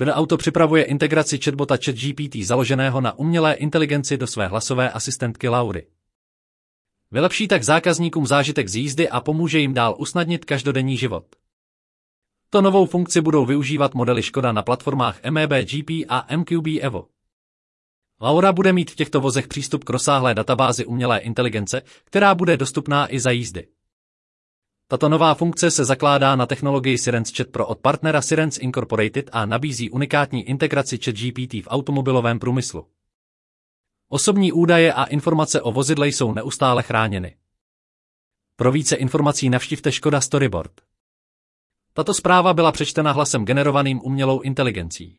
Auto připravuje integraci chatbota ChatGPT založeného na umělé inteligenci do své hlasové asistentky Laury. Vylepší tak zákazníkům zážitek z jízdy a pomůže jim dál usnadnit každodenní život. To novou funkci budou využívat modely Škoda na platformách MEB GP a MQB Evo. Laura bude mít v těchto vozech přístup k rozsáhlé databázi umělé inteligence, která bude dostupná i za jízdy. Tato nová funkce se zakládá na technologii Sirens Chat Pro od partnera Sirens Incorporated a nabízí unikátní integraci ChatGPT v automobilovém průmyslu. Osobní údaje a informace o vozidle jsou neustále chráněny. Pro více informací navštivte Škoda Storyboard. Tato zpráva byla přečtena hlasem generovaným umělou inteligencí.